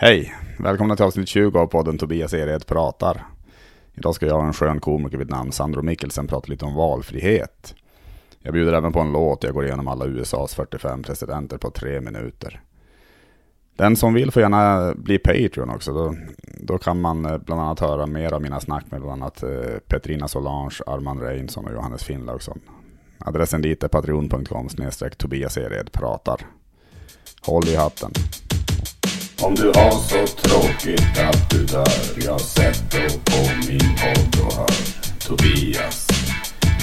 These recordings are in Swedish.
Hej! Välkomna till avsnitt 20 av podden Tobias Ered pratar. Idag ska jag och en skön komiker vid namn Sandro Mikkelsen prata lite om valfrihet. Jag bjuder även på en låt jag går igenom alla USAs 45 presidenter på tre minuter. Den som vill får gärna bli Patreon också. Då, då kan man eh, bland annat höra mer av mina snack med bland annat eh, Petrina Solange, Arman Reinsson och Johannes Finnlaugsson. Adressen dit är patreon.com snedstreck Tobias Ered pratar. Håll i hatten. Om du har så tråkigt att du dör Jag sätter på min podd och hör Tobias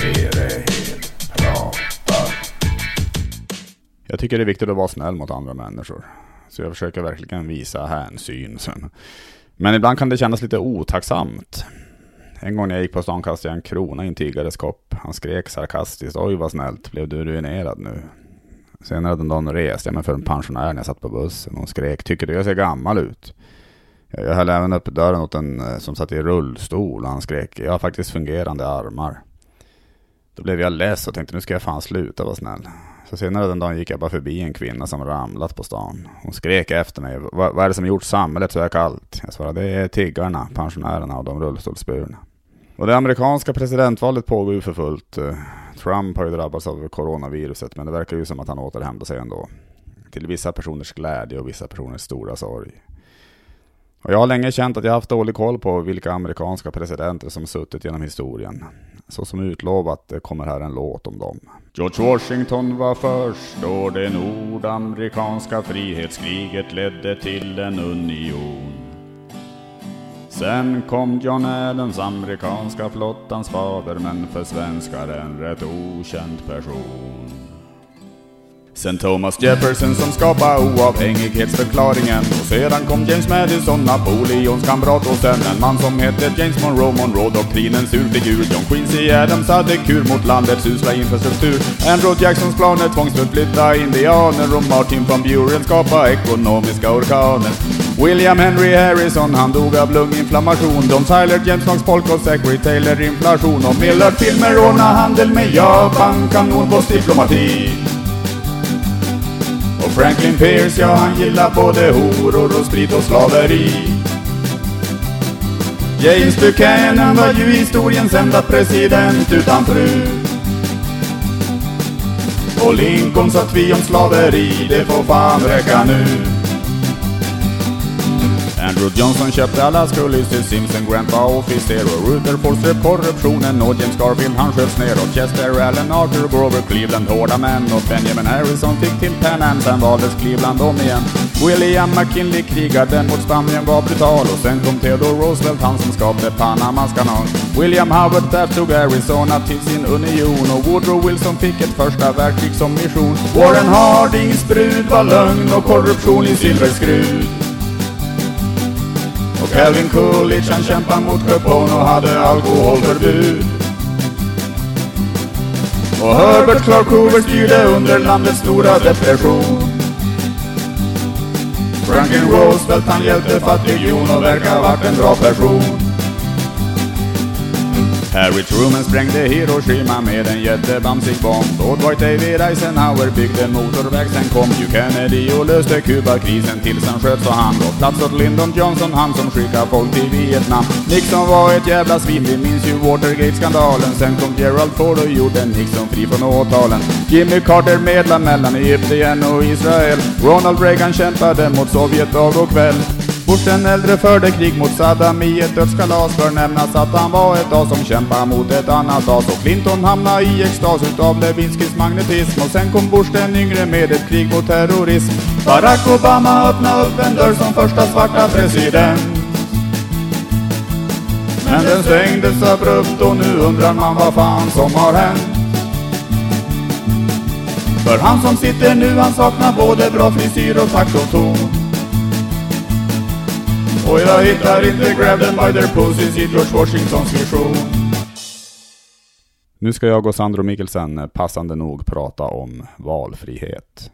Erehed pratar Jag tycker det är viktigt att vara snäll mot andra människor. Så jag försöker verkligen visa hänsyn. sen. Men ibland kan det kännas lite otacksamt. En gång när jag gick på stan kastade jag en krona i en tiggares kopp. Han skrek sarkastiskt. Oj vad snällt, blev du ruinerad nu? Senare den dagen reste jag mig för en pensionär när jag satt på bussen. Hon skrek, tycker du jag ser gammal ut? Jag höll även upp dörren åt en eh, som satt i rullstol och han skrek, jag har faktiskt fungerande armar. Då blev jag less och tänkte, nu ska jag fan sluta vara snäll. Så senare den dagen gick jag bara förbi en kvinna som ramlat på stan. Hon skrek efter mig, vad, vad är det som gjort samhället så här kallt? Jag svarade, det är tiggarna, pensionärerna och de rullstolsburna. Och det amerikanska presidentvalet pågår ju för fullt. Eh, Trump har ju drabbats av coronaviruset, men det verkar ju som att han återhämtar sig ändå. Till vissa personers glädje och vissa personers stora sorg. Och jag har länge känt att jag haft dålig koll på vilka amerikanska presidenter som suttit genom historien. Så som utlovat kommer här en låt om dem. George Washington var först och det nordamerikanska frihetskriget ledde till en union. Sen kom John Adams, amerikanska flottans fader, men för svenskar en rätt okänd person. Sen Thomas Jefferson som skapade oavhängighetsförklaringen och sedan kom James Madison, Napoleons kamrat och sen en man som hette James Monroe, Monroe-doktrinens urfigur. John Quincy Adams hade kur mot landets usla infrastruktur. Andrew Jacksons planer tvångsförflytta indianer och Martin van Buren skapa ekonomiska orkaner. William Henry Harrison, han dog av lunginflammation. Don Tyler, James Knox Polk och Zachary Taylor inflation. Och Millard Filmer ordna handel med Japan, kanonbåtsdiplomati. Och Franklin Pierce, ja han gillar både horor och sprit och slaveri. James Buchanan var ju historiens enda president utan fru. Och Lincoln sa tvi om slaveri, det får fan räcka nu. Andrew Johnson köpte Alaska Ulysses Simpson Grant var officer och Rutherford ströp korruptionen och James Garfield han sköts ner och Chester Allen, Arthur Grover, Cleveland hårda män och Benjamin Harrison fick till Pan Am sen valdes Cleveland om igen. William McKinley krigade mot Spanien var brutal och sen kom Theodore Roosevelt han som skapade Panamas kanal. William Howard Taft tog Arizona till sin union och Woodrow Wilson fick ett första världskrig som mission. Warren Hardings brud var lögn och korruption i silverskrud. Och Calvin Coolidge han kämpade mot Capone och hade alkoholförbud. Och Herbert Clark Hoover styrde under landets stora depression. Franklin Roosevelt han hjälpte fattighjon och verkar varit en bra person. Harry Truman sprängde Hiroshima med en jättebamsig bomb Då Dwight David Eisenhower byggde en motorväg sen kom ju Kennedy och löste Kubakrisen tills han sköts och han gav plats åt Lyndon Johnson han som skickade folk till Vietnam. Nixon var ett jävla svin, vi minns ju Watergate-skandalen sen kom Gerald Ford och gjorde Nixon fri från åtalen. Jimmy Carter medlade mellan Egypten och Israel. Ronald Reagan kämpade mot Sovjet dag och kväll. Bush den äldre förde krig mot Saddam i ett dödskalas bör nämnas att han var ett as som kämpade mot ett annat as och Clinton hamnade i extas utav Levinskis magnetism och sen kom Bush den yngre med ett krig mot terrorism. Barack Obama öppnade upp en dörr som första svarta president. Men den stängdes abrupt och nu undrar man vad fan som har hänt. För han som sitter nu han saknar både bra frisyr och takt och ton. Och jag hittar inte grab them by their pussies i George Washingtons vision. Nu ska jag och Sandro Mikkelsen passande nog prata om valfrihet.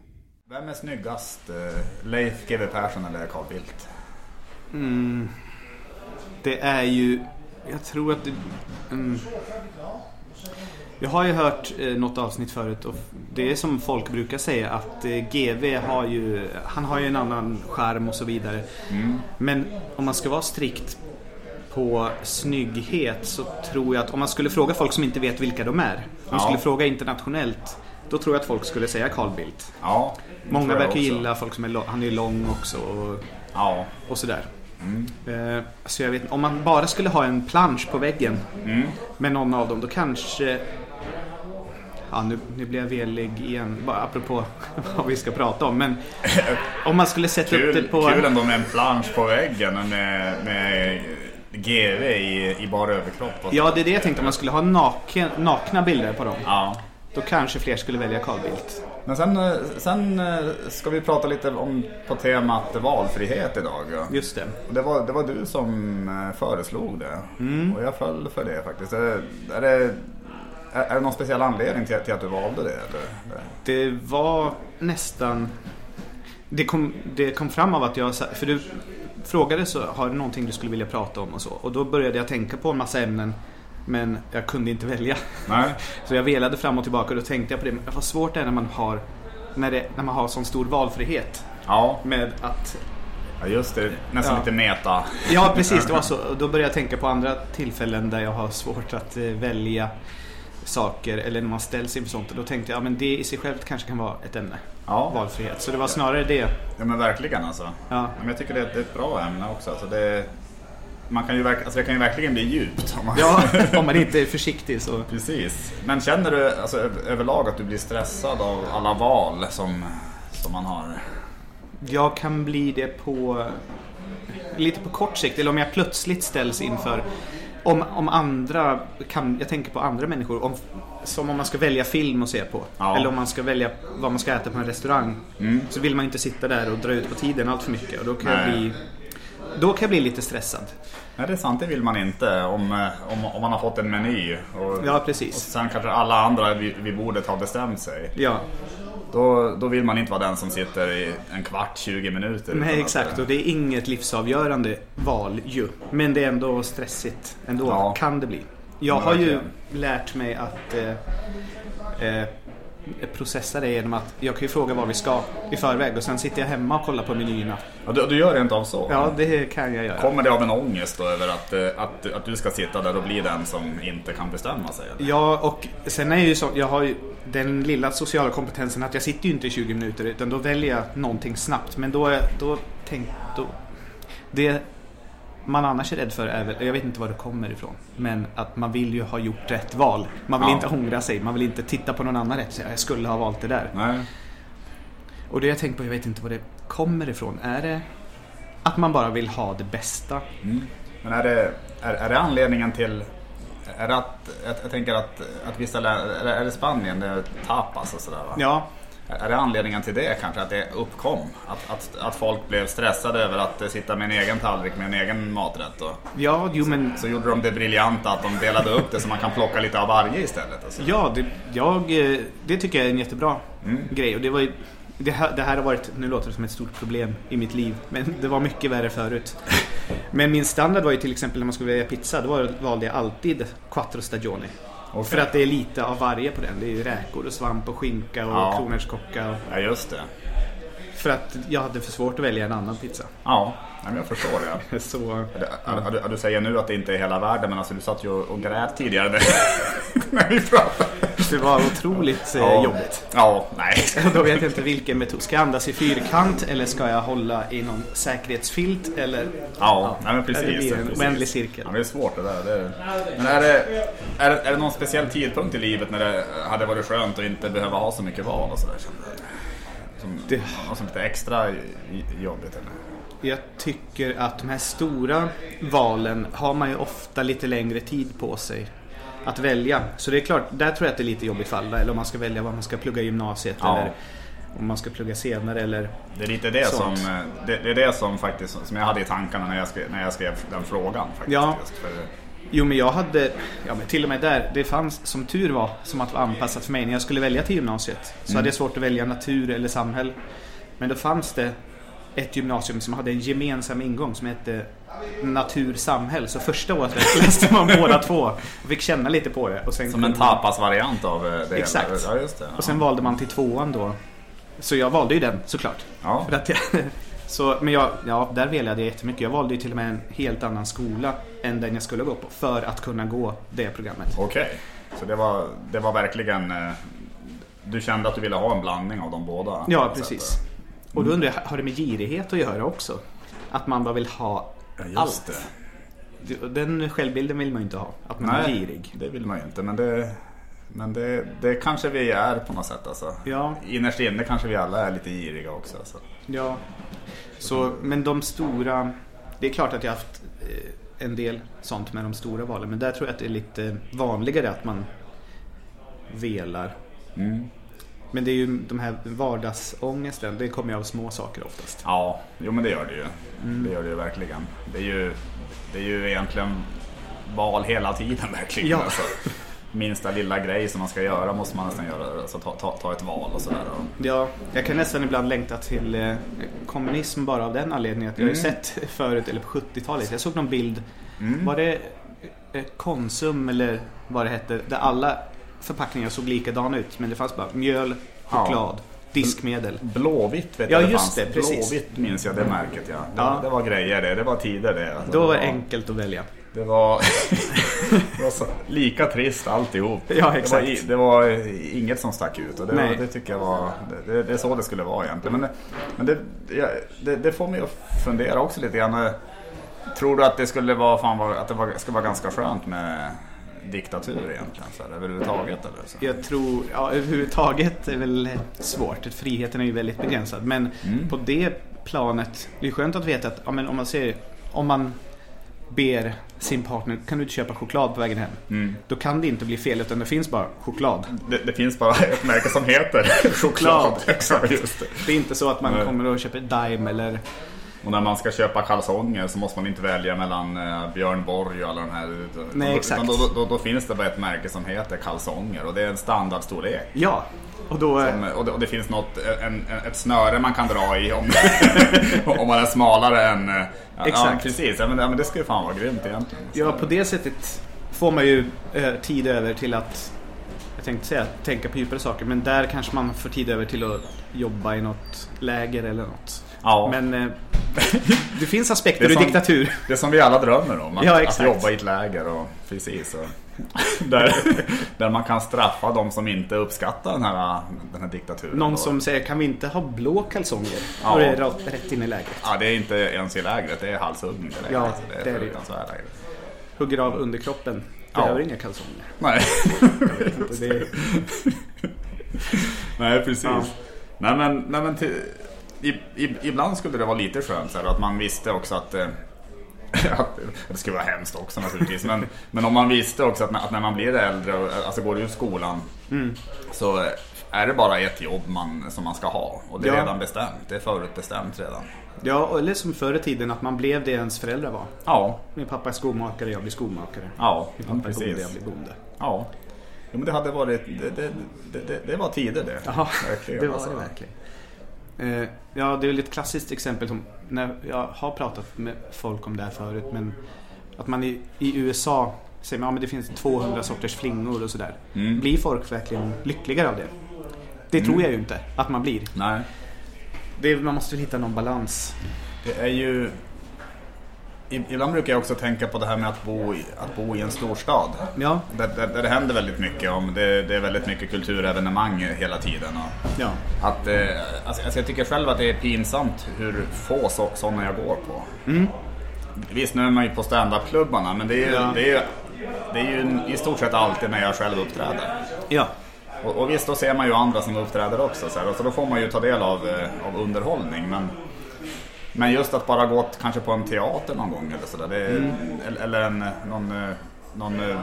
Vem är snyggast? eh, Leif GW Persson eller Carl Bildt? Mm. Det är ju, jag tror att det... Mm. Jag har ju hört eh, något avsnitt förut och det är som folk brukar säga att eh, GV har ju, han har ju en annan skärm och så vidare. Mm. Men om man ska vara strikt på snygghet så tror jag att om man skulle fråga folk som inte vet vilka de är. Om man Ja. skulle fråga internationellt då tror jag att folk skulle säga Carl Bildt. Ja, Många verkar också. gilla folk som är lång, han är lång också och, Ja. och sådär. Mm. Eh, så jag vet om man bara skulle ha en plansch på väggen Mm. med någon av dem då kanske Ja, nu, nu blir jag velig igen, bara apropå vad vi ska prata om. Men om man skulle sätta upp Kul, det på... kul ändå med en plansch på väggen med, med GV i, i bara överkropp. Ja, det är det jag tänkte. Om man skulle ha naken, nakna bilder på dem. ja. Då kanske fler skulle välja Carl Bildt. Men sen, eh, sen eh, ska vi prata lite om på temat valfrihet idag. ja. Just det. Och Det var, det var du som eh, föreslog det. Mm. Och jag föll för det faktiskt. Är, det, är, är det någon speciell anledning till, till att du valde det? Eller? Det var nästan... Det kom, det kom fram av att jag... För du frågade så, har du någonting du skulle vilja prata om och så. Och då började jag tänka på en massa ämnen. Men jag kunde inte välja. Nej? Så jag velade fram och tillbaka och då tänkte jag på det. Men vad svårt det är när man har, när det, när man har sån stor valfrihet. Ja, Med att... ja, just det. Nästan Ja. lite meta. Ja precis, det var så. Och då började jag tänka på andra tillfällen där jag har svårt att eh, välja saker. Eller när man ställs inför sånt. Och då tänkte jag, ja men det i sig självt kanske kan vara ett ämne. Ja, Valfrihet. Så det var snarare det. ja men verkligen alltså. Ja. Men jag tycker det är, det är ett bra ämne också. Alltså det, man kan ju alltså det kan ju verkligen bli djupt. Om man, Ja, om man inte är försiktig så. Precis. Men känner du alltså, över- överlag att du blir stressad av alla val som, som man har? Jag kan bli det på lite på kort sikt. Eller om jag plötsligt ställs inför om, om andra, kan, jag tänker på andra människor. Om, som om man ska välja film att se på. Ja. Eller om man ska välja vad man ska äta på en restaurang. Mm. Så vill man inte sitta där och dra ut på tiden allt för mycket. Och då kan, jag bli, då kan jag bli lite stressad. Nej, det är sant. Det vill man inte om, eh, om, om man har fått en meny. Och, Ja, och precis. sen kanske alla andra vid, vid bordet har bestämt sig. Ja, Då, då vill man inte vara den som sitter i en kvart, 20 minuter. nej att- exakt. Och det är inget livsavgörande val ju. Men det är ändå stressigt. Ändå Ja. kan det bli. Jag Ja, har ju lärt mig att eh, eh, processa det genom att jag kan ju fråga vad vi ska i förväg och sen sitter jag hemma och kollar på menyerna. Ja, du, du gör rent av så? Ja, det kan jag göra. Kommer det av en ångest då över att, eh, att, att du ska sitta där och bli den som inte kan bestämma sig? Eller? Ja, och sen är det ju så, jag har ju den lilla sociala kompetensen att jag sitter ju inte i 20 minuter utan då väljer jag någonting snabbt. Men då, då tänk, då, det man annars är rädd för är väl, jag vet inte var det kommer ifrån, men att man vill ju ha gjort rätt val. Man vill Ja. inte ångra sig, man vill inte titta på någon annan rätt och säga jag skulle ha valt det där. Nej. Och det jag tänkt på, jag vet inte var det kommer ifrån. Är det att man bara vill ha det bästa? Mm. Men är det, är, är det anledningen till... Är det att, jag, jag tänker att, att vissa länder, är det- är det Spanien, det är tapas och sådär va? Ja, Är det anledningen till det kanske, att det uppkom? Att, att, att folk blev stressade över att sitta med en egen tallrik med en egen maträtt? Och, ja, jo men så gjorde de det briljanta att de delade upp det så man kan plocka lite av varje istället. Alltså. Ja, det, jag, eh, det tycker jag är en jättebra Mm. grej. Och det, var ju, det, här, det här har varit, nu låter det som ett stort problem i mitt liv, men det var mycket värre förut. Men min standard var ju till exempel när man skulle välja pizza, då valde jag alltid quattro stagioni. Okej. För att det är lite av varje på den. Det är räkor och svamp och skinka och Ja. kronärtskocka. och- Ja, just det. För att jag hade för svårt att välja en annan pizza. Ja, nej, jag förstår det. Så, Du, ja, du, du säger nu att det inte är hela världen, men alltså, du satt ju och grät tidigare när, när vi pratade. det var otroligt eh, Ja. jobbigt. Ja, nej. Då vet jag inte vilken metod. Ska jag andas i fyrkant eller ska jag hålla i någon säkerhetsfilt? Eller Ja, nej, men precis. Det blir en oändlig cirkel. Ja, det är svårt det där. Det är... Men är det, är, det, är det någon speciell tidpunkt i livet när det hade varit skönt att inte behöva ha så mycket val och sådär? Som, Det- något som lite extra jobbigt eller? Jag tycker att de här stora valen har man ju ofta lite längre tid på sig att välja. Så det är klart, där tror jag att det är lite jobbigt för alla. Eller om man ska välja vad man ska plugga i gymnasiet Ja. eller om man ska plugga senare eller... Det är lite det Sånt. som, eh, det, det är det som faktiskt som jag hade i tankarna när jag skrev, när jag skrev den frågan. Faktiskt, Ja. för, Jo men jag hade, ja men till och med där, det fanns som tur var som att vara anpassat för mig. När jag skulle välja till gymnasiet så Mm. hade jag svårt att välja natur eller samhälle. Men då fanns det ett gymnasium som hade en gemensam ingång som hette Natur samhäll. Så första året läste man båda två och fick känna lite på det. Och sen Som en tapasvariant av eh, det Exakt. hela. Ja, just det. Och sen valde man till tvåan då. Så jag valde ju den såklart. Ja. För att jag, så, men jag, ja, där velade jag jättemycket. Jag valde ju till och med en helt annan skola än den jag skulle gå på. För att kunna gå det programmet. Okej, så det var, det var verkligen... eh, Du kände att du ville ha en blandning av de båda? Ja, precis. sätt. Och då undrar jag, har det med girighet att göra också? Att man bara vill ha Ja, just allt. det. Den självbilden vill man ju inte ha. Att man är Nej, girig. det vill man ju inte. Men det, men det, det kanske vi är på något sätt. Alltså. Ja, Innerst inne kanske vi alla är lite giriga också. Alltså. ja. Så, men de stora... Det är klart att jag har haft eh, en del sånt med de stora valen. Men där tror jag att det är lite vanligare att man velar. Mm. Men det är ju de här vardagsångesten, det kommer ju av små saker oftast. Ja, jo men det gör det ju. Mm. Det gör det ju verkligen. Det är ju, det är ju egentligen val hela tiden verkligen. Ja. Alltså, minsta lilla grej som man ska göra måste man nästan göra. Alltså, ta, ta, ta ett val och sådär. Ja, jag kan nästan ibland längta till eh, kommunism bara av den anledningen att jag har ju Mm. sett förut, eller på 70-talet, jag såg någon bild, Mm. var det eh, Konsum eller vad det hette, där alla förpackningar såg likadana ut men det fanns bara mjöl, choklad, diskmedel. Blåvitt vet Ja, jag just fanns. det, precis. Blåvitt minns jag det märket ja. Det, Ja. det var grejer det, det var tider det. Alltså, Då var det det enkelt att välja. Det var, det var så, lika trist alltihop. Ja, exakt. Det var, det var inget som stack ut och det, var, det tycker jag var, det, det, det är så det skulle vara egentligen. Men, det, men det, ja, det, det får mig att fundera också lite grann. Tror du att det skulle vara, fan, att det var, ska vara ganska skönt med diktatur egentligen? Så här, överhuvudtaget eller så? Jag tror, ja överhuvudtaget är väl svårt. Friheten är ju väldigt begränsad. Men Mm. på det planet, det är skönt att veta att ja, men om man ser, om man ber sin partner, kan du inte köpa choklad på vägen hem? Mm. Då kan det inte bli fel utan det finns bara choklad. Det, det finns bara ett märke som heter choklad. exakt. Just det. Det är inte så att man Nej. kommer och köper Dime eller... Och när man ska köpa kalsonger så måste man inte välja mellan eh, Björn Borg och alla de här. Nej, exakt. Då, då, då, finns det bara ett märke som heter kalsonger och det är en standardstorlek. Ja, och då... Som, och, det, och det finns något, en, en, ett snöre man kan dra i om, om man är smalare än... eh, Ja, Exakt. Ja, precis. Ja, men, men det skulle fan vara grymt egentligen. Ja, på det sättet får man ju eh, tid över till att, jag tänkte säga tänka på djupare saker, men där kanske man får tid över till att jobba i något läger eller något. Ja. Men eh, det finns Det aspekter är i som- diktatur. Det som vi alla drömmer om, att, Ja, att jobba i ett läger och precis. Och, där, där man kan straffa de som inte uppskattar den här, den här diktaturen. Någon Och- som säger, kan vi inte ha blå kalsonger? Ja. Och det är rätt- in i lägret. Ja, det är inte ens i lägret, det är halshuggning direkt. Ja, det är det är det ju. Hugger av underkroppen. Ja. Behöver inga kalsonger. Nej. Och det, Nej, precis. Ja. Nej, men, nej, men till, i, i, ibland skulle det vara lite skönt så här, att man visste också att eh, det skulle vara hemskt också naturligtvis. Men, men om man visste också att när, att när man blir äldre och alltså går ut skolan Mm. så är det bara ett jobb man, som man ska ha. Och det är Ja. redan bestämt. Det är förutbestämt redan. ja, eller som förr i tiden att man blev det ens föräldrar var. Ja, Min pappa är skomakare, jag blir skomakare. ja, Min ja pappa är bonde, jag precis. blir bonde. Ja. Jo, men det hade varit, det, det, det, det, var tider det. Ja, det var det verkligen. Eh, ja, det är väl ett klassiskt exempel som när jag har pratat med folk om det här förut. Men att man i, i USA säger man, ja, men det finns 200 sorters flingor och sådär. Mm. Blir folk verkligen lyckligare av det? Det tror jag ju inte att man blir. Nej. Det, man måste hitta någon balans. Det är ju... Ibland brukar jag också tänka på det här med att bo i, att bo i en storstad. Ja, Där, där, där det händer väldigt mycket. Om det, det är väldigt mycket kulturevenemang hela tiden. Och ja, att, eh, alltså, alltså jag tycker själv att det är pinsamt hur få så, sådana jag går på. Visst, nu är man ju på standupklubbarna men det är ju, Ja. det är ju, det är ju i stort sett alltid när jag själv uppträder. ja, Och, och visst, då ser man ju andra som uppträder också. Så, här, och så då får man ju ta del av, eh, av underhållning. Men, men just att bara gå kanske på en teater någon gång eller sådär. Det, Mm. eller, en, någon, eh, någon eh,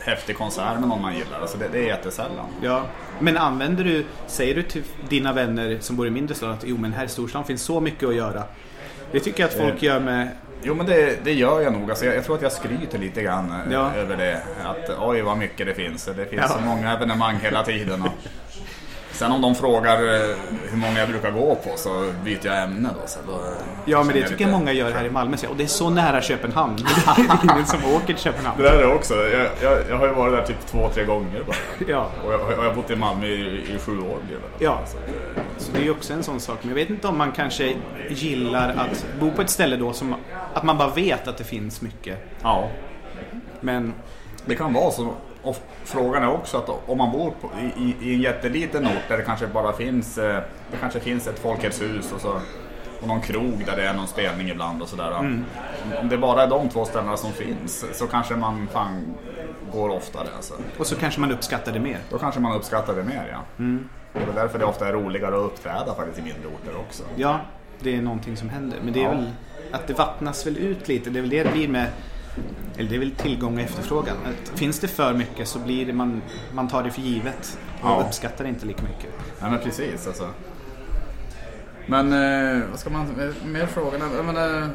häftig konsert med någon man gillar. Alltså det, det är jättesällan. ja. Men använder du, säger du till dina vänner som bor i mindre stad att jo men här i storstan finns så mycket att göra. Det tycker jag att folk Eh. gör med Jo men det, det gör jag nog. Alltså jag, jag tror att jag skryter lite grann Ja. över det. Att oj vad mycket det finns. Det finns Ja. så många evenemang hela tiden. Och, Sen om de frågar eh, hur många jag brukar gå på så byter jag ämne då. Så då Ja, men det jag tycker jag många gör här i Malmö. Och det är så nära Köpenhamn. Det är ingen som åker till Köpenhamn. Det där är det också. Jag, jag, jag har ju varit där typ två, tre gånger bara. Ja, Och jag, och jag har bott i Malmö i, i sju år. Ja. Så det- så det är ju också en sån sak. Men jag vet inte om man kanske gillar att bo på ett ställe då som att man bara vet att det finns mycket. ja. Men Det kan vara så. Och frågan är också att om man bor på, i, i, en jätteliten ort där det kanske bara finns, eh, det kanske finns ett Folkets hus och, så, och någon krog där det är någon spelning ibland och sådär. Om det bara är de två ställena som finns så kanske man fan går oftare. Alltså. och så kanske man uppskattar det mer. Då kanske man uppskattar det mer ja. Det är därför det ofta är roligare att uppträda faktiskt i mindre orter också. Ja, det är någonting som händer. Men det är Ja. väl att det vattnas väl ut lite. Det är väl det det blir med eller det är väl tillgång och efterfrågan. Att finns det för mycket så blir det man, man tar det för givet och Ja. uppskattar det inte lika mycket. Ja men precis alltså. Men eh, vad ska man, mer frågor? Jag menar,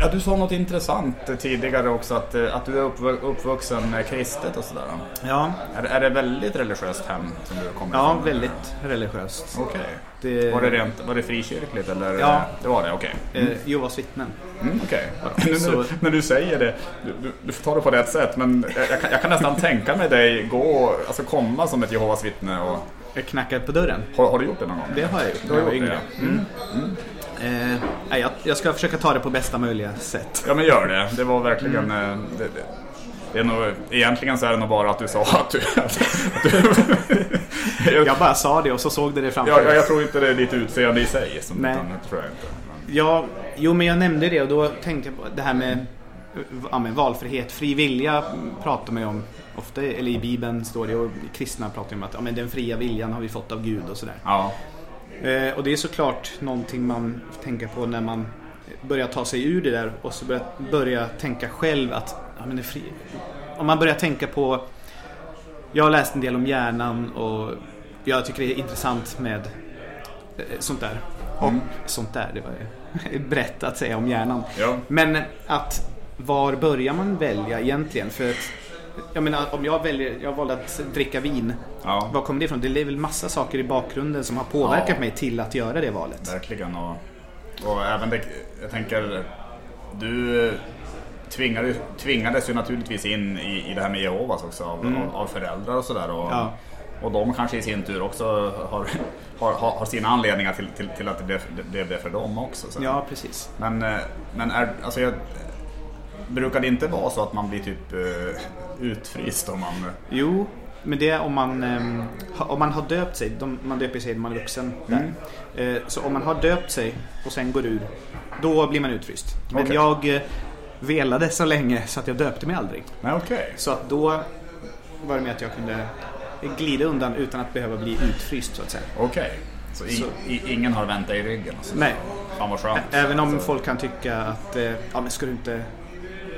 ja, du sa något intressant tidigare också att, eh, att du är uppv- uppvuxen eh, kristet och sådär. Ja, Är, är det väldigt religiöst hem som du kommer ja ifrån? väldigt religiöst. Okej. Det, Var det rent, var det frikyrkligt eller? Ja. Det var det, okej. eh, Jehovas vittnen. Mm, Okej. Nu när, så- du- när du säger det, du, du, får ta det på rätt sätt, men jag, kan, jag kan nästan tänka mig dig gå, alltså komma som ett Jehovas vittne och Jag knackar på dörren. har, har du gjort det någon gång? Det har jag gjort när jag var yngre. ja. Mm. Eh, jag, jag ska försöka ta det på bästa möjliga sätt. Ja men gör det. Det var verkligen... eh, Det, det, det är nog, egentligen så är det nog bara att du sa att du... Att, du jag, bara sa det och så såg det det framför mig. jag tror inte det är ditt utseende i sig. Som, Nej. utan, det tror jag inte. Men, Ja, jo men jag nämnde det och då tänkte jag på det här med, ja, med valfrihet. Fri vilja pratar man ju om ofta, eller i Bibeln står det och kristna pratar om att ja, men den fria viljan har vi fått av Gud och sådär. ja. Eh, och det är såklart någonting man tänker på när man börjar ta sig ur det där och så börjar, börjar tänka själv att ja, men det fri. Om man börjar tänka på Jag har läst en del om hjärnan och jag tycker det är intressant med eh, sånt där. Och Mm. sånt där, det var ju brett att säga om hjärnan. Ja. Men att var börjar man välja egentligen? För att jag menar om jag väljer, jag valde att dricka vin. ja, Var kommer det ifrån? Det är väl massa saker i bakgrunden som har påverkat Ja. mig till att göra det valet. verkligen. Och, och även det, jag tänker, du tvingades, tvingades ju naturligtvis in i, i det här med Jehovas också av, av, av föräldrar och sådär. Och, Mm. Ja. och de kanske i sin tur också har, har, har, sina anledningar till, till, till att det blev det, det för dem också. Så. Ja, precis. Men, eh, men är, alltså jag, brukar det inte vara så att man blir typ eh, utfryst om man... Jo, men det är om man, ha- om man har döpt sig. De, man döper sig när man är vuxen. Där. Eh, så om man har döpt sig och sen går ur, då blir man utfryst. Men Okej. jag eh, velade så länge så att jag döpte mig aldrig. Okej. Så att då var det med att jag kunde glida undan utan att behöva bli utfryst så att säga. Okej. Så, i, Så- I, ingen har vänt dig i ryggen? Alltså. Nej, Fan vad skönt. även om Så- folk kan tycka att eh, ja, men ska du inte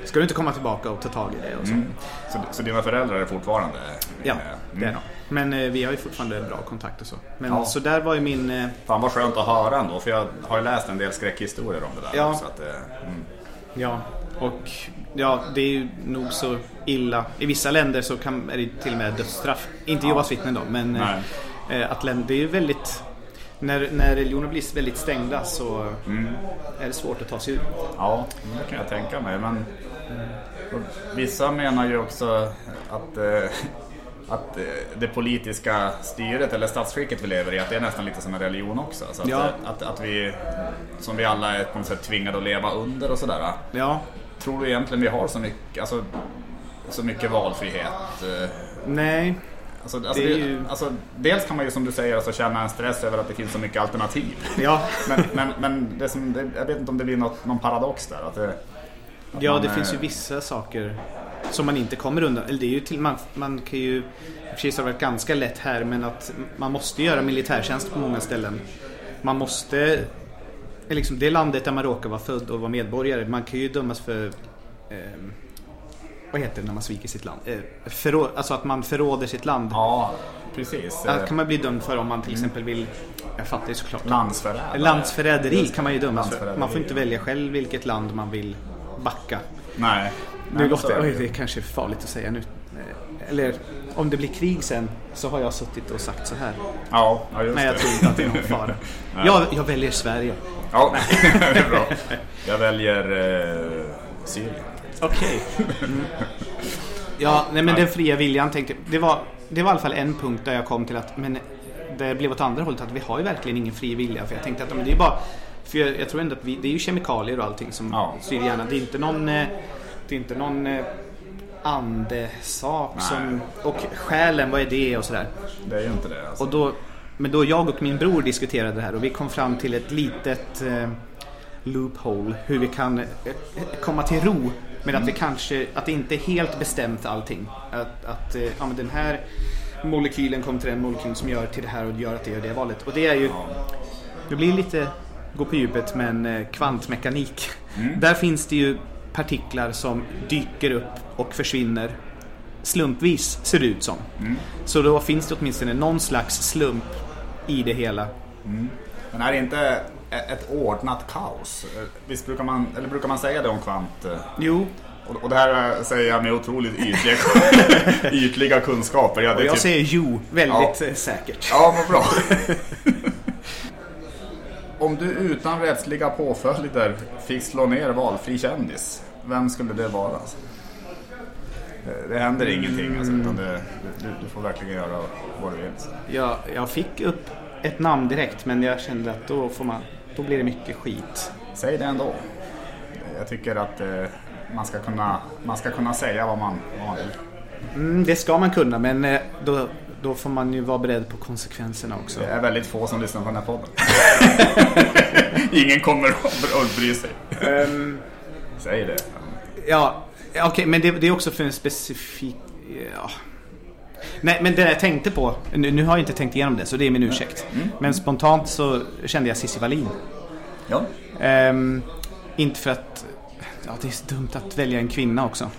Ska du inte komma tillbaka och ta tag i det och så. Mm. Så, så dina föräldrar är fortfarande... Ja, eh, det är mm. de. Men eh, vi har ju fortfarande bra kontakt och så. Men Ja. så där var ju min... Eh, Fan vad skönt att höra ändå, för jag har ju läst en del skräckhistorier om det där. Ja. Så att, mm. ja, och ja, det är ju nog så illa. I vissa länder så kan, är det till och med dödsstraff. Inte Ja. Jehovas vittnen då, men eh, att länder, det är ju väldigt... När, när religioner blir väldigt stängda så Mm. är det svårt att ta sig ur. Ja, det kan jag tänka mig. Men vissa menar ju också att, eh, att eh, det politiska styret eller statsskicket vi lever i, att det är nästan lite som en religion också. Så att, Ja. eh, att, att vi, som vi alla är på något sätt tvingade att leva under och sådär. Ja, Tror du egentligen vi har så mycket, alltså, så mycket valfrihet? eh, nej. Alltså, alltså, Det ju- alltså, dels kan man ju som du säger alltså, känna en stress över att det finns så mycket alternativ. Ja, Men, men, men det som, jag vet inte om det blir något, någon paradox där. Att det, Ja, det eh, finns ju vissa saker som man inte kommer undan. Eller det är ju till, man, man kan ju, så har varit ganska lätt här, men att man måste göra militärtjänst på många ställen. Man måste, liksom det landet där man råkar vara född och vara medborgare, man kan ju dömas för, eh, vad heter det när man sviker sitt land? Eh, förrå, alltså att man förråder sitt land. Ja, precis. Det Eh, kan man bli dömd för om man till exempel vill, jag fattar ju såklart. Landsförrädare. Landsförräderi kan man ju dömas för. Man får inte välja själv vilket land man vill backa. Nej. Nu låter är oj, det är kanske farligt att säga nu. Eller, om det blir krig sen så har jag suttit och sagt så här. Ja, ja just Men jag det. tror inte att det är någon fara. Jag, jag väljer Sverige. Ja, det är bra. Jag väljer eh, Syrien. Okej. Mm. Ja, nej men den fria viljan tänkte det var, det var i alla fall en punkt där jag kom till att men det blev åt andra hållet att vi har ju verkligen ingen fri vilja. För jag tänkte att men det är bara för jag, jag tror ändå att vi, det är ju kemikalier och allting som Ja. styr hjärnan. Det är inte någon, eh, det är inte någon eh, andesak Nej. som, och själen, vad är det och sådär. Det är ju inte det alltså. Och då, men då jag och min bror diskuterade det här och vi kom fram till ett litet eh, loophole. Hur vi kan eh, komma till ro med att vi kanske, att det inte är helt bestämt allting. Att, att eh, ja, men den här molekylen kommer till den molekylen som gör till det här och gör att det gör det valet. Och det är ju, det blir lite, gå på djupet, men eh, kvantmekanik. Där finns det ju partiklar som dyker upp och försvinner slumpvis, ser det ut som. Så då finns det åtminstone någon slags slump i det hela. Men är det inte ett ordnat kaos? Visst brukar man, eller brukar man säga det om kvant? eh, Jo, Och, och det här eh, säger jag med otroligt ytliga, ytliga kunskaper. Ja, det och jag typ- säger jo väldigt eh, säkert. Ja, vad bra. Om du utan rättsliga påföljder fick slå ner valfri kändis, vem skulle det vara? alltså? Det, händer ingenting alltså, utan det, du, du får verkligen göra vad du vill. Jag, jag fick upp ett namn direkt men jag kände att då, får man, då blir det mycket skit. Säg det ändå. Jag tycker att eh, man, ska kunna, man ska kunna säga vad man, vad man vill. Mm, det ska man kunna men eh, då, då får man ju vara beredd på konsekvenserna också. Det är väldigt få som lyssnar på den här podden. Ingen kommer att bry sig. Ehm, Säg det. Ja, okej, men det, det är också för en specifik... Ja. Nej, men det jag tänkte på, nu, nu har jag inte tänkt igenom det så det är min ursäkt. Men spontant så kände jag Cissi Wallin. Ja. Ehm, inte för att... Ja, det är så dumt att välja en kvinna också.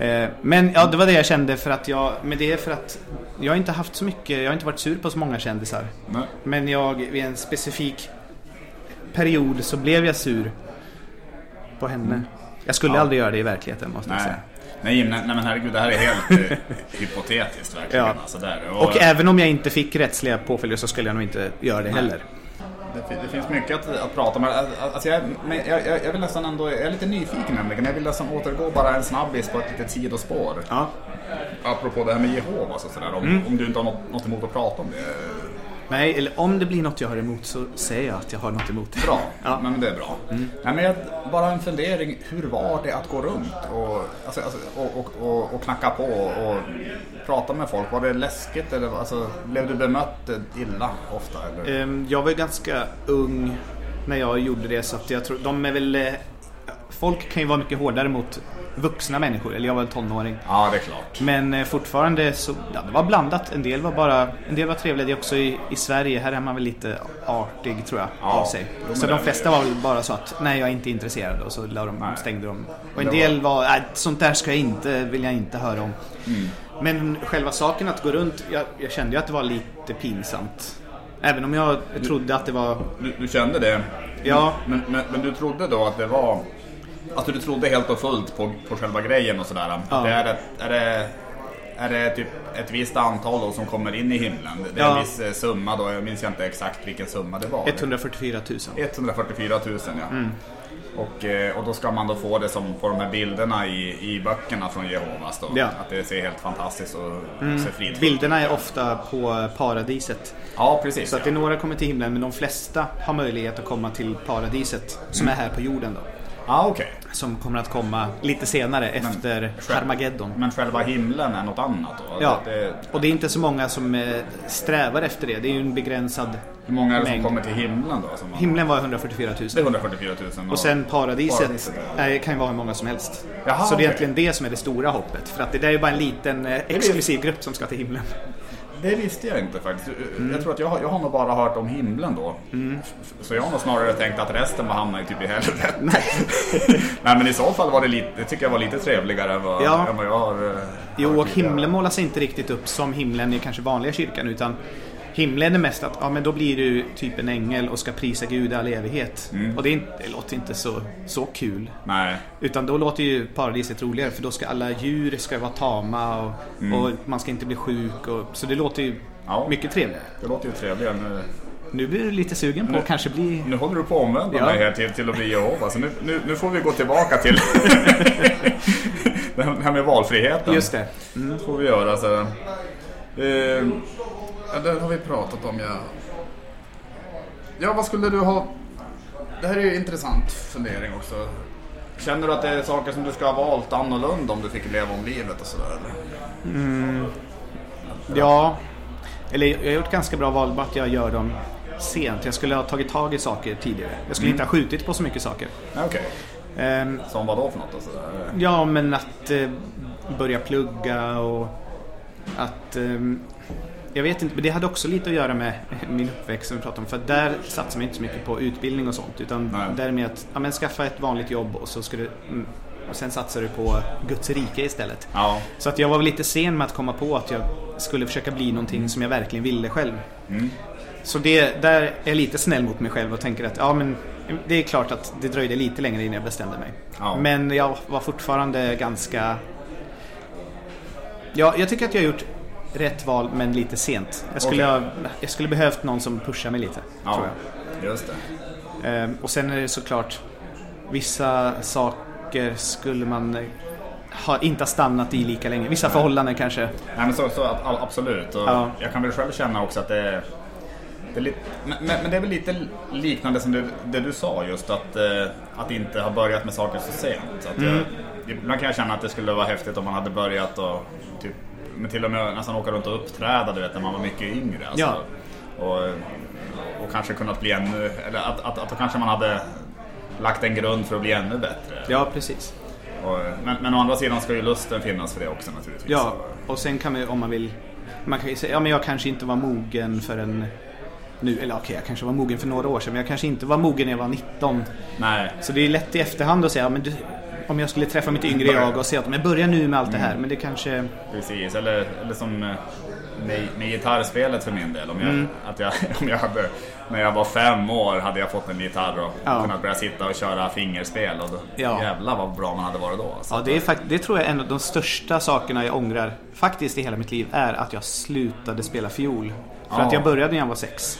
Eh, men ja, det var det jag kände för att jag... Men det är för att jag har inte haft så mycket... Jag har inte varit sur på så många kändisar. Nej. Men jag, vid en specifik period så blev jag sur på henne. Jag skulle Ja. aldrig göra det i verkligheten måste jag Nej. säga. Nej, men, nej men herregud, det här är helt eh, hypotetiskt verkligen. Ja. Alltså, där. Och även om jag inte fick rättsliga påföljder så skulle jag nog inte göra det heller. Det, det finns mycket att, att prata om. Alltså, jag, men jag, jag, jag vill nästan ändå, jag är lite nyfiken nämligen. Jag vill nästan återgå bara en snabbis på ett litet sidospår. Ja. Apropå det här med Jehovas och sådär. Om, Mm. om du inte har något, något emot att prata om det. Nej, eller om det blir något jag har emot så säger jag att jag har något emot det. Bra, Ja. men det är bra. Nej, men jag, bara en fundering, hur var det att gå runt och, alltså, alltså, och, och, och, knacka på och prata med folk? Var det läskigt eller alltså, blev du bemött illa ofta? Eller? Ehm, Jag var ganska ung när jag gjorde det så att jag tror, de är väl... Folk kan ju vara mycket hårdare mot vuxna människor, eller jag var väl tonåring. Ja, det är klart. Men eh, fortfarande så, ja det var blandat. En del var bara, en del var trevliga. Det är också i, i Sverige, här är man väl lite artig tror jag, Ja. av sig. Så de flesta var väl bara så att, nej jag är inte intresserad och så la de, Nej. stängde de. Och en del var, nej sånt där ska jag inte, vill jag inte höra om. Mm. Men själva saken att gå runt, jag, jag kände ju att det var lite pinsamt. Även om jag trodde att det var, Du, du kände det? Ja. Men, men, men du trodde då att det var... Alltså du trodde helt och fullt på, på själva grejen och sådär? Ja. Det är, ett, är det... Är det typ ett visst antal då som kommer in i himlen? Det är en Ja. viss eh, summa då, jag minns inte exakt vilken summa det var. 144 000. 144 000 ja. Mm. Och, eh, och då ska man då få det som på de här bilderna i, i böckerna från Jehovas då. Ja. Att det ser helt fantastiskt och ser fridfullt Bilderna är ofta på paradiset. Ja, precis. Så att det ja. är några kommer till himlen men de flesta har möjlighet att komma till paradiset som är här på jorden då. Ja, okej. Som kommer att komma lite senare efter själv- Armageddon. Men själva himlen är något annat då? Ja, Det, och det är inte så många som eh, strävar efter det. Det är ju en begränsad hur många är det som mängd. kommer till himlen då? Som man, Himlen var 144 000. Det är 144 000. Och sen paradiset, Paradiset, är, kan ju vara hur många som helst. Jaha, så det är egentligen det som är det stora hoppet. För att det där är ju bara en liten eh, exklusiv grupp som ska till himlen. Det visste jag inte faktiskt. Mm. Jag tror att jag, jag har nog bara hört om himlen då. F- Så jag har nog snarare tänkt att resten var hamnar typ i helvetet. Nej. Nej men i så fall var det lite, det tycker jag var lite trevligare än vad, Ja. än vad jag har eh, Jo, och himlen målas inte riktigt upp som himlen i kanske vanliga kyrkan utan Himlen är mest att ja, men då blir du typ en ängel och ska prisa Gud i all evighet. Mm. Och det, inte, det låter inte så, så kul. Nej. Utan då låter ju paradiset roligare för då ska alla djur ska vara tama och, och man ska inte bli sjuk. Och, så det låter ju Mm. Ja. mycket trevligare. Det låter ju trevligare. Nu, Nu blir du lite sugen på att kanske bli... nu håller du på att omvända Ja. mig här till, till att bli Jehova. Så nu, nu, nu får vi gå tillbaka till det här med valfriheten. Just det. Det får vi göra. Så. Eh, det har vi pratat om. Ja. ja, vad skulle du ha... Det här är ju en intressant fundering också. Känner du att det är saker som du ska ha valt annorlunda om du fick leva om livet och sådär? Eller? Ja. Eller jag har gjort ganska bra val bara att jag gör dem sent. Jag skulle ha tagit tag i saker tidigare. Jag skulle inte ha skjutit på så mycket saker. Okej. Ehm, Som vad då för något? Sådär? Ja, men att eh, börja plugga och att... ehm, jag vet inte, men det hade också lite att göra med min uppväxt som vi pratade om. För där satsar man inte så mycket på utbildning och sånt. Utan Nej. där är med att ja, men skaffa ett vanligt jobb och så ska du... Mm, och sen satsar du på Guds rike istället. Ja. Så att jag var väl lite sen med att komma på att jag skulle försöka bli någonting som jag verkligen ville själv. Mm. Så det, där är jag lite snäll mot mig själv och tänker att ja men det är klart att det dröjde lite längre innan jag bestämde mig. Ja. Men jag var fortfarande ganska... Ja, jag tycker att jag har gjort rätt val men lite sent. Jag skulle, Okej. ha, jag skulle behövt någon som pushar mig lite. Ja, Tror jag. just det. Ehm, och sen är det såklart vissa saker skulle man eh, ha, inte ha stannat i lika länge. Vissa förhållanden kanske. Nej, men så, så absolut. Och Ja. Jag kan väl själv känna också att det är... Det lite, men, men det är väl lite liknande som det, det du sa just att, eh, att inte ha börjat med saker så sent. Att Mm. jag, ibland kan jag känna att det skulle vara häftigt om man hade börjat och typ, men till och med nästan åka runt och uppträda du vet, när man var mycket yngre. Alltså. Ja. Och, och kanske kunnat bli ännu... Eller att, att, att då kanske man hade lagt en grund för att bli ännu bättre. Ja, precis. Och, men, men å andra sidan ska ju lusten finnas för det också naturligtvis. Ja, och sen kan man om man vill... Man kan ju säga, ja men jag kanske inte var mogen förrän nu. Eller okej, jag kanske var mogen för några år sedan. Men jag kanske inte var mogen när jag var 19. Nej, Så det är lätt i efterhand att säga, men du, om jag skulle träffa mitt yngre jag och säga att men börja nu med allt det här. Men det kanske... Precis, eller, eller som eh, med, med gitarrspelet för min del. Om jag, Mm. att jag, om jag hade, när jag var fem år hade jag fått en gitarr och Ja. kunnat börja sitta och köra fingerspel. Och då, Ja. Jävlar vad bra man hade varit då. Ja, det, är fakt- det tror jag är en av de största sakerna jag ångrar faktiskt i hela mitt liv är att jag slutade spela fiol. För Ja. att jag började när jag var sex.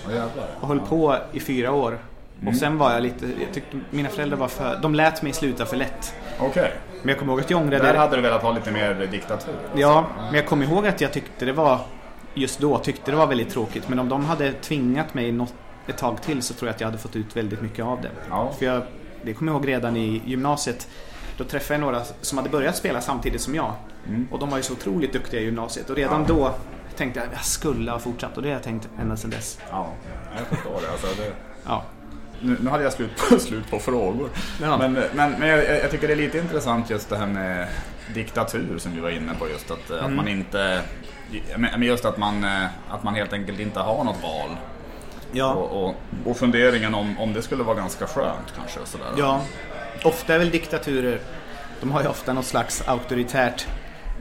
Och höll på i fyra år. Mm. Och sen var jag lite, jag tyckte mina föräldrar var för, de lät mig sluta för lätt. Okej, Men jag kommer ihåg att jag ångrade där hade du velat ha lite mer diktatur. Ja, men jag kommer ihåg att jag tyckte det var, just då tyckte det var väldigt tråkigt. Men om de hade tvingat mig något, ett tag till så tror jag att jag hade fått ut väldigt mycket av det. Ja. För jag, det kommer jag ihåg redan i gymnasiet. Då träffade jag några som hade börjat spela samtidigt som jag. Mm. Och de var ju så otroligt duktiga i gymnasiet. Och redan då tänkte jag att jag skulle ha fortsatt. Och det har jag tänkt ända sedan dess. Ja, jag förstår det. Alltså, det Ja. Nu, nu hade jag slut på, slut på frågor. Ja. Men, men, men jag, jag tycker det är lite intressant just det här med diktatur som vi var inne på. Just att, Mm. att man inte... Men just att man, eh, att man helt enkelt inte har något val. Ja. Och, och, och funderingen om, om det skulle vara ganska skönt kanske. och Sådär. Ja, ofta är väl diktaturer, de har ju ofta något slags auktoritärt,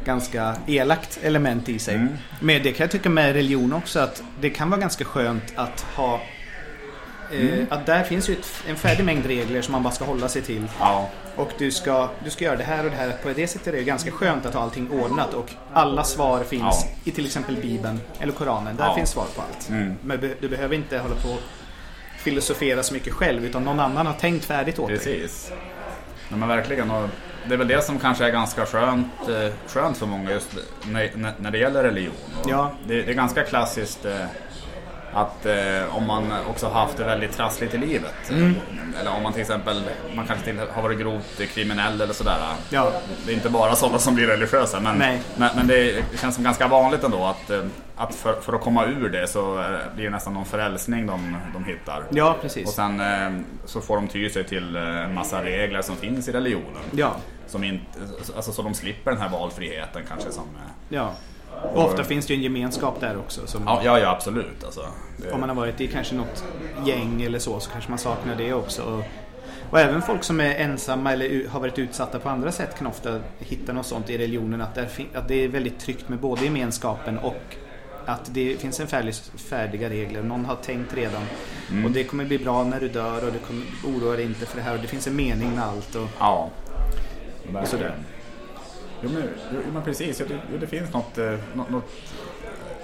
ganska elakt element i sig. Mm. Men det kan jag tycka med religion också, att det kan vara ganska skönt att ha eh, Att där finns ju ett, en färdig mängd regler som man bara ska hålla sig till. Ja, Och du ska, du ska göra det här och det här. På det sättet är det ganska skönt att ha allting ordnat och alla svar finns Ja. i till exempel Bibeln eller Koranen. Där Ja. finns svar på allt. Mm. Men du behöver inte hålla på och filosofera så mycket själv utan någon annan har tänkt färdigt åt dig. precis. Ja, men verkligen. Och det är väl det som kanske är ganska skönt, eh, skönt för många just när, när, det gäller religion. Ja. det, det är ganska klassiskt eh, att eh, om man också haft det väldigt trassligt i livet. Mm. Eller om man till exempel man kanske har varit grovt kriminell eller sådär. Ja. Det är inte bara sådana som blir religiösa men, Nej. men, men det känns som ganska vanligt ändå att, eh, att för, för att komma ur det så eh, blir det nästan någon frälsning de, de hittar. Ja, Och precis. sen eh, så får de ty sig till eh, en massa regler som finns i religionen. Ja, Som inte, alltså, så de slipper den här valfriheten kanske som... ja. Och ofta finns det ju en gemenskap där också. Ja, ja, ja absolut. Alltså, Om man har varit i kanske något gäng eller så, så kanske man saknar det också. Och, och även folk som är ensamma eller har varit utsatta på andra sätt kan ofta hitta något sånt i religionen. Att, att det är väldigt tryggt med både gemenskapen och att det finns en färdig, färdiga regler. Någon har tänkt redan. Mm. Och det kommer bli bra när du dör och du kommer oroa dig inte för det här. Och det finns en mening med allt. Och, Ja. och sådär. Jo men, jo, men precis, jo, det, det finns något, eh, något, något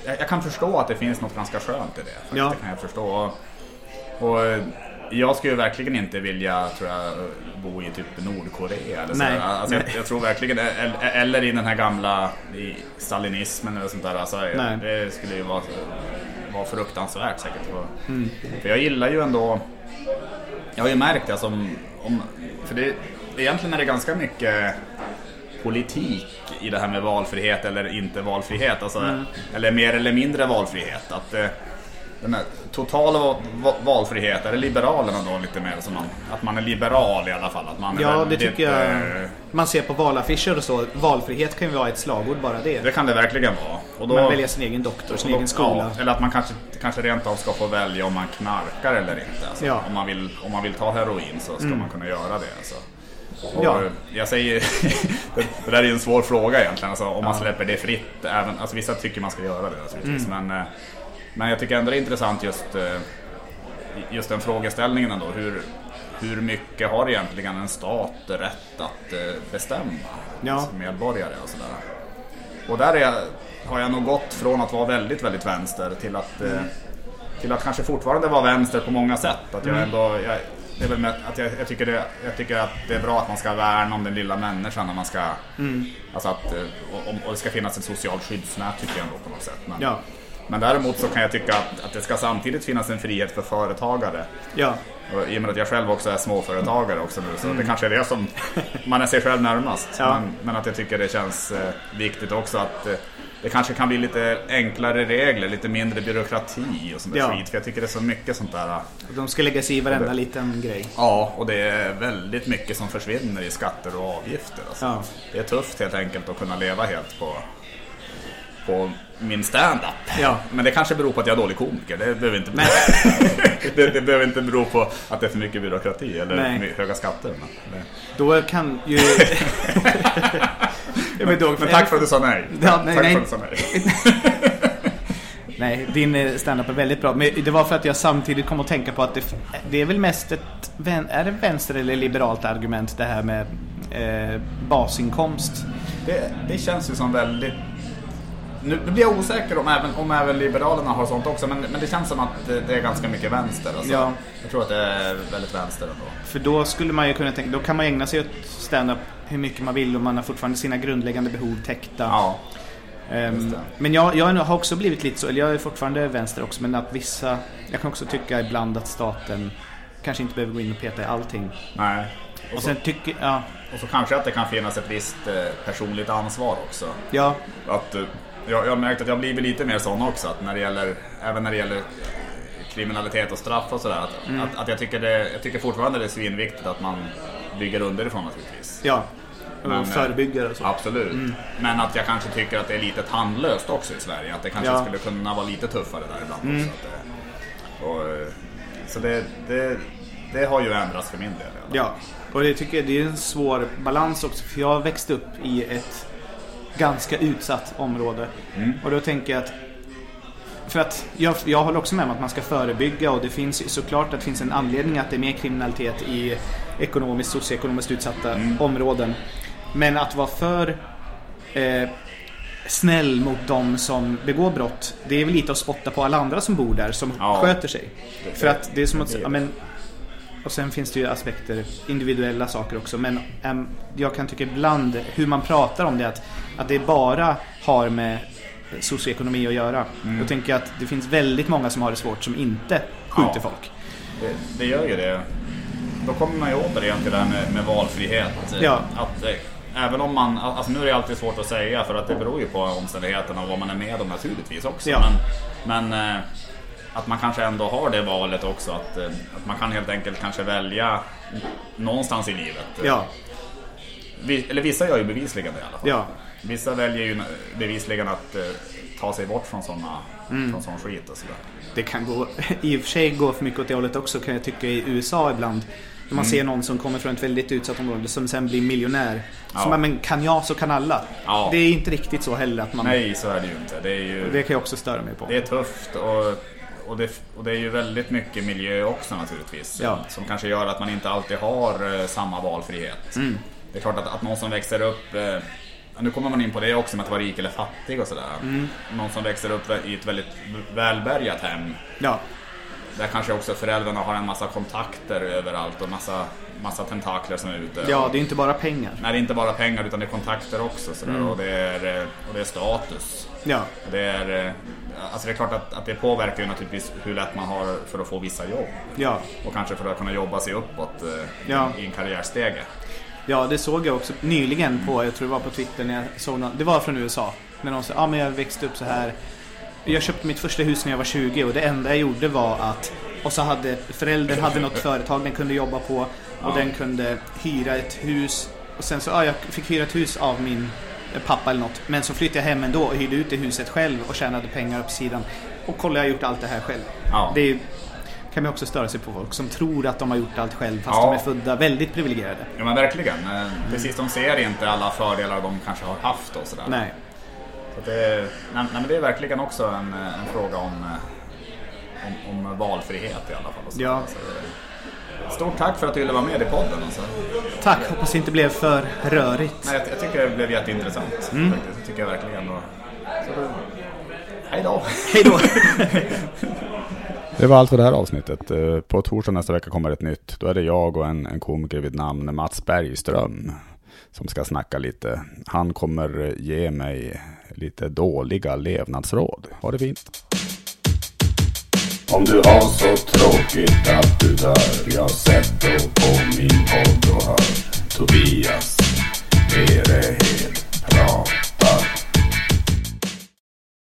jag, jag kan förstå att det finns något ganska skönt i det. Faktiskt. Ja. Det kan jag förstå. Och, och eh, jag skulle verkligen inte vilja tror jag, bo i typ Nordkorea. Eller så. Nej. Alltså, jag, Nej. jag tror verkligen, eller, i den här gamla i stalinismen eller sånt där. Alltså, Nej. det skulle ju vara, vara fruktansvärt säkert. Mm. För jag gillar ju ändå, jag har ju märkt det som, om, för det, egentligen är det ganska mycket politik i det här med valfrihet eller inte valfrihet. Alltså, Mm. Eller mer eller mindre valfrihet. Att, eh, den här totala va- va- valfrihet, är det Liberalerna då lite mer som man, att man är liberal i alla fall? Att man Ja, det tycker jag. eh, Man ser på valaffischer och så. Valfrihet kan ju vara ett slagord bara det. Det kan det verkligen vara. Och då, Man väljer sin egen doktor, sin egen skola. Ja, eller att man kanske, kanske rent av ska få välja om man knarkar eller inte. Alltså, Ja. Mm. om, man vill, om man vill ta heroin så ska man kunna göra det. Alltså. Och Ja. Jag säger, det, där är ju en svår fråga egentligen. Alltså, om man släpper det fritt. Även, alltså, vissa tycker man ska göra det naturligtvis. Mm. Men, eh, men jag tycker ändå det är intressant just, eh, just den frågeställningen ändå. Hur, hur mycket har egentligen en stat rätt att eh, bestämma Ja. som medborgare och sådär. Och där är jag, har jag nog gått från att vara väldigt, väldigt vänster till att, eh, till att kanske fortfarande vara vänster på många sätt. Att jag ändå, jag, det är väl med, att jag, jag, tycker det, jag tycker att det är bra att man ska värna om den lilla människan. När man ska, alltså att, eh, och, och det ska finnas ett socialt skyddsnät tycker jag ändå på något sätt. Men, Ja. men däremot så kan jag tycka att, att det ska samtidigt finnas en frihet för företagare. Ja. Och I och med att jag själv också är småföretagare också nu så det kanske är det som man är sig själv närmast. Ja. Men, men att jag tycker det känns eh, viktigt också att eh, det kanske kan bli lite enklare regler, lite mindre byråkrati och sånt där Ja. skit. För jag tycker det är så mycket sånt där. eh, De ska lägga sig i varenda liten grej. Ja, och det är väldigt mycket som försvinner i skatter och avgifter. Alltså. Ja. Det är tufft helt enkelt att kunna leva helt på, på min stand-up. Ja. Men det kanske beror på att jag är dålig komiker. Det behöver inte, det, det behöver inte bero på att det är för mycket byråkrati eller Nej. höga skatter. Men, det, Då kan ju... Ja, men, då, men tack för att du sa nej. Ja, nej, tack nej. för att du sa nej. Nej, din eh, standup är väldigt bra. Men det var för att jag samtidigt kom att tänka på att det, det är väl mest ett... Är det vänster eller liberalt argument det här med eh, basinkomst? Det, det känns ju som väldigt... Nu, nu blir jag osäker om även, om även Liberalerna har sånt också, men, men det känns som att det, det är ganska mycket vänster. Alltså. Ja. Jag tror att det är väldigt vänster ändå. För då skulle man ju kunna tänka, då kan man ägna sig åt stand-up hur mycket man vill och man har fortfarande sina grundläggande behov täckta. Ja, Ehm, men jag, jag har också blivit lite så, eller jag är fortfarande vänster också, men att vissa, jag kan också tycka ibland att staten kanske inte behöver gå in och peta i allting. nej. Och, Och så, tycker, ja, och så kanske att det kan finnas ett visst eh, personligt ansvar också. ja, Att, eh, jag, jag har märkt att jag blivit lite mer sån också, att när det gäller, även när det gäller eh, kriminalitet och straff och sådär. Att, Mm. att, att jag, tycker det, jag tycker fortfarande det är svinviktigt att man bygger underifrån naturligtvis. ja. Men, eh, förebyggare och så. Absolut. Men att jag kanske tycker att det är lite tandlöst också i Sverige. Att det kanske Ja. skulle kunna vara lite tuffare där ibland Mm. också. Det, och, eh, så det, det, det har ju ändrats för min del. Ja, och det tycker jag det är en svår balans också. För jag växte upp i ett ganska utsatt område. Mm. Och då tänker jag att för att jag, jag håller också med om att man ska förebygga och det finns såklart att det finns en anledning att det är mer kriminalitet i ekonomiskt, socioekonomiskt utsatta Mm. områden. Men att vara för eh, snäll mot de som begår brott, det är väl lite att spotta på alla andra som bor där som Ja. sköter sig. För att det är som att, ja, men, och sen finns det ju aspekter, individuella saker också. Men em, jag kan tycka ibland hur man pratar om det att, att det bara har med socioekonomi att göra. Mm. Då tänker jag att det finns väldigt många som har det svårt som inte skjuter Ja. folk. Det, det gör ju det. Då kommer man ju återigen till det här med, med valfrihet. Ja. Att, eh, även om man, alltså nu är det alltid svårt att säga för att det beror ju på omständigheterna och vad man är med om naturligtvis också. Ja. Men, men eh, att man kanske ändå har det valet också att, eh, att man kan helt enkelt kanske välja någonstans i livet. Ja, Vi, eller vissa gör ju bevisligen det i alla fall. ja, Vissa väljer ju bevisligen att eh, ta sig bort från sådana Mm. från sån skit och sådär. det kan gå, i och för sig gå för mycket åt det hållet också kan jag tycka i USA ibland. När man ser någon som kommer från ett väldigt utsatt område som sen blir miljonär. Ja. Men kan jag så kan alla. Ja. Det är inte riktigt så heller att man... Nej, så är det ju inte. Det är ju... Det kan jag också störa mig på. Det är tufft och, och, det, och det är ju väldigt mycket miljö också naturligtvis. Ja. Som kanske gör att man inte alltid har eh, samma valfrihet. Mm. Det är klart att, att någon som växer upp, eh, nu kommer man in på det också med att vara rik eller fattig och sådär. Mm. Någon som växer upp i ett väldigt välbärgat hem. Ja, Där kanske också föräldrarna har en massa kontakter överallt och massa, massa tentakler som är ute. ja, det är inte bara pengar. Nej, det är inte bara pengar utan det är kontakter också. Sådär, Mm. och, det är, och det är status. Ja, Det är, eh, alltså det är klart att, att det påverkar ju naturligtvis hur lätt man har för att få vissa jobb. ja. Och kanske för att kunna jobba sig uppåt eh, Ja. i en karriärstege. Ja, det såg jag också nyligen på, jag tror det var på Twitter när jag såg någon, det var från USA. När någon sa, ja men jag växte upp så här. Jag köpte mitt första hus när jag var 20 och det enda jag gjorde var att, och så hade föräldern hade något företag den kunde jobba på och Ja. den kunde hyra ett hus. Och sen så, ja jag fick hyra ett hus av min pappa eller något. Men så flyttade jag hem ändå och hyrde ut det huset själv och tjänade pengar på sidan. Och kolla jag har gjort allt det här själv. Ja. Det är, kan man också störa sig på folk som tror att de har gjort allt själv fast Ja. de är födda väldigt privilegierade. Ja men verkligen. Precis, de ser inte alla fördelar de kanske har haft och sådär. Nej. Så det, nej, nej, men det är verkligen också en, en fråga om, eh, om, om valfrihet i alla fall. och sådär. Ja. Så Stort tack för att du ville vara med i podden. Alltså. Tack, hoppas det inte blev för rörigt. Nej, jag, jag tycker det blev jätteintressant. Mm. Faktiskt. Det tycker jag verkligen. Och, så, hej då! Hej då! Det var allt för det här avsnittet. Eh, På torsdag nästa vecka kommer ett nytt. Då är det jag och en, en komiker vid namn Mats Bergström som ska snacka lite. Han kommer ge mig lite dåliga levnadsråd. Ha det fint! Om du har så tråkigt att du dör Jag då på min podd och hör Tobias Erehed prata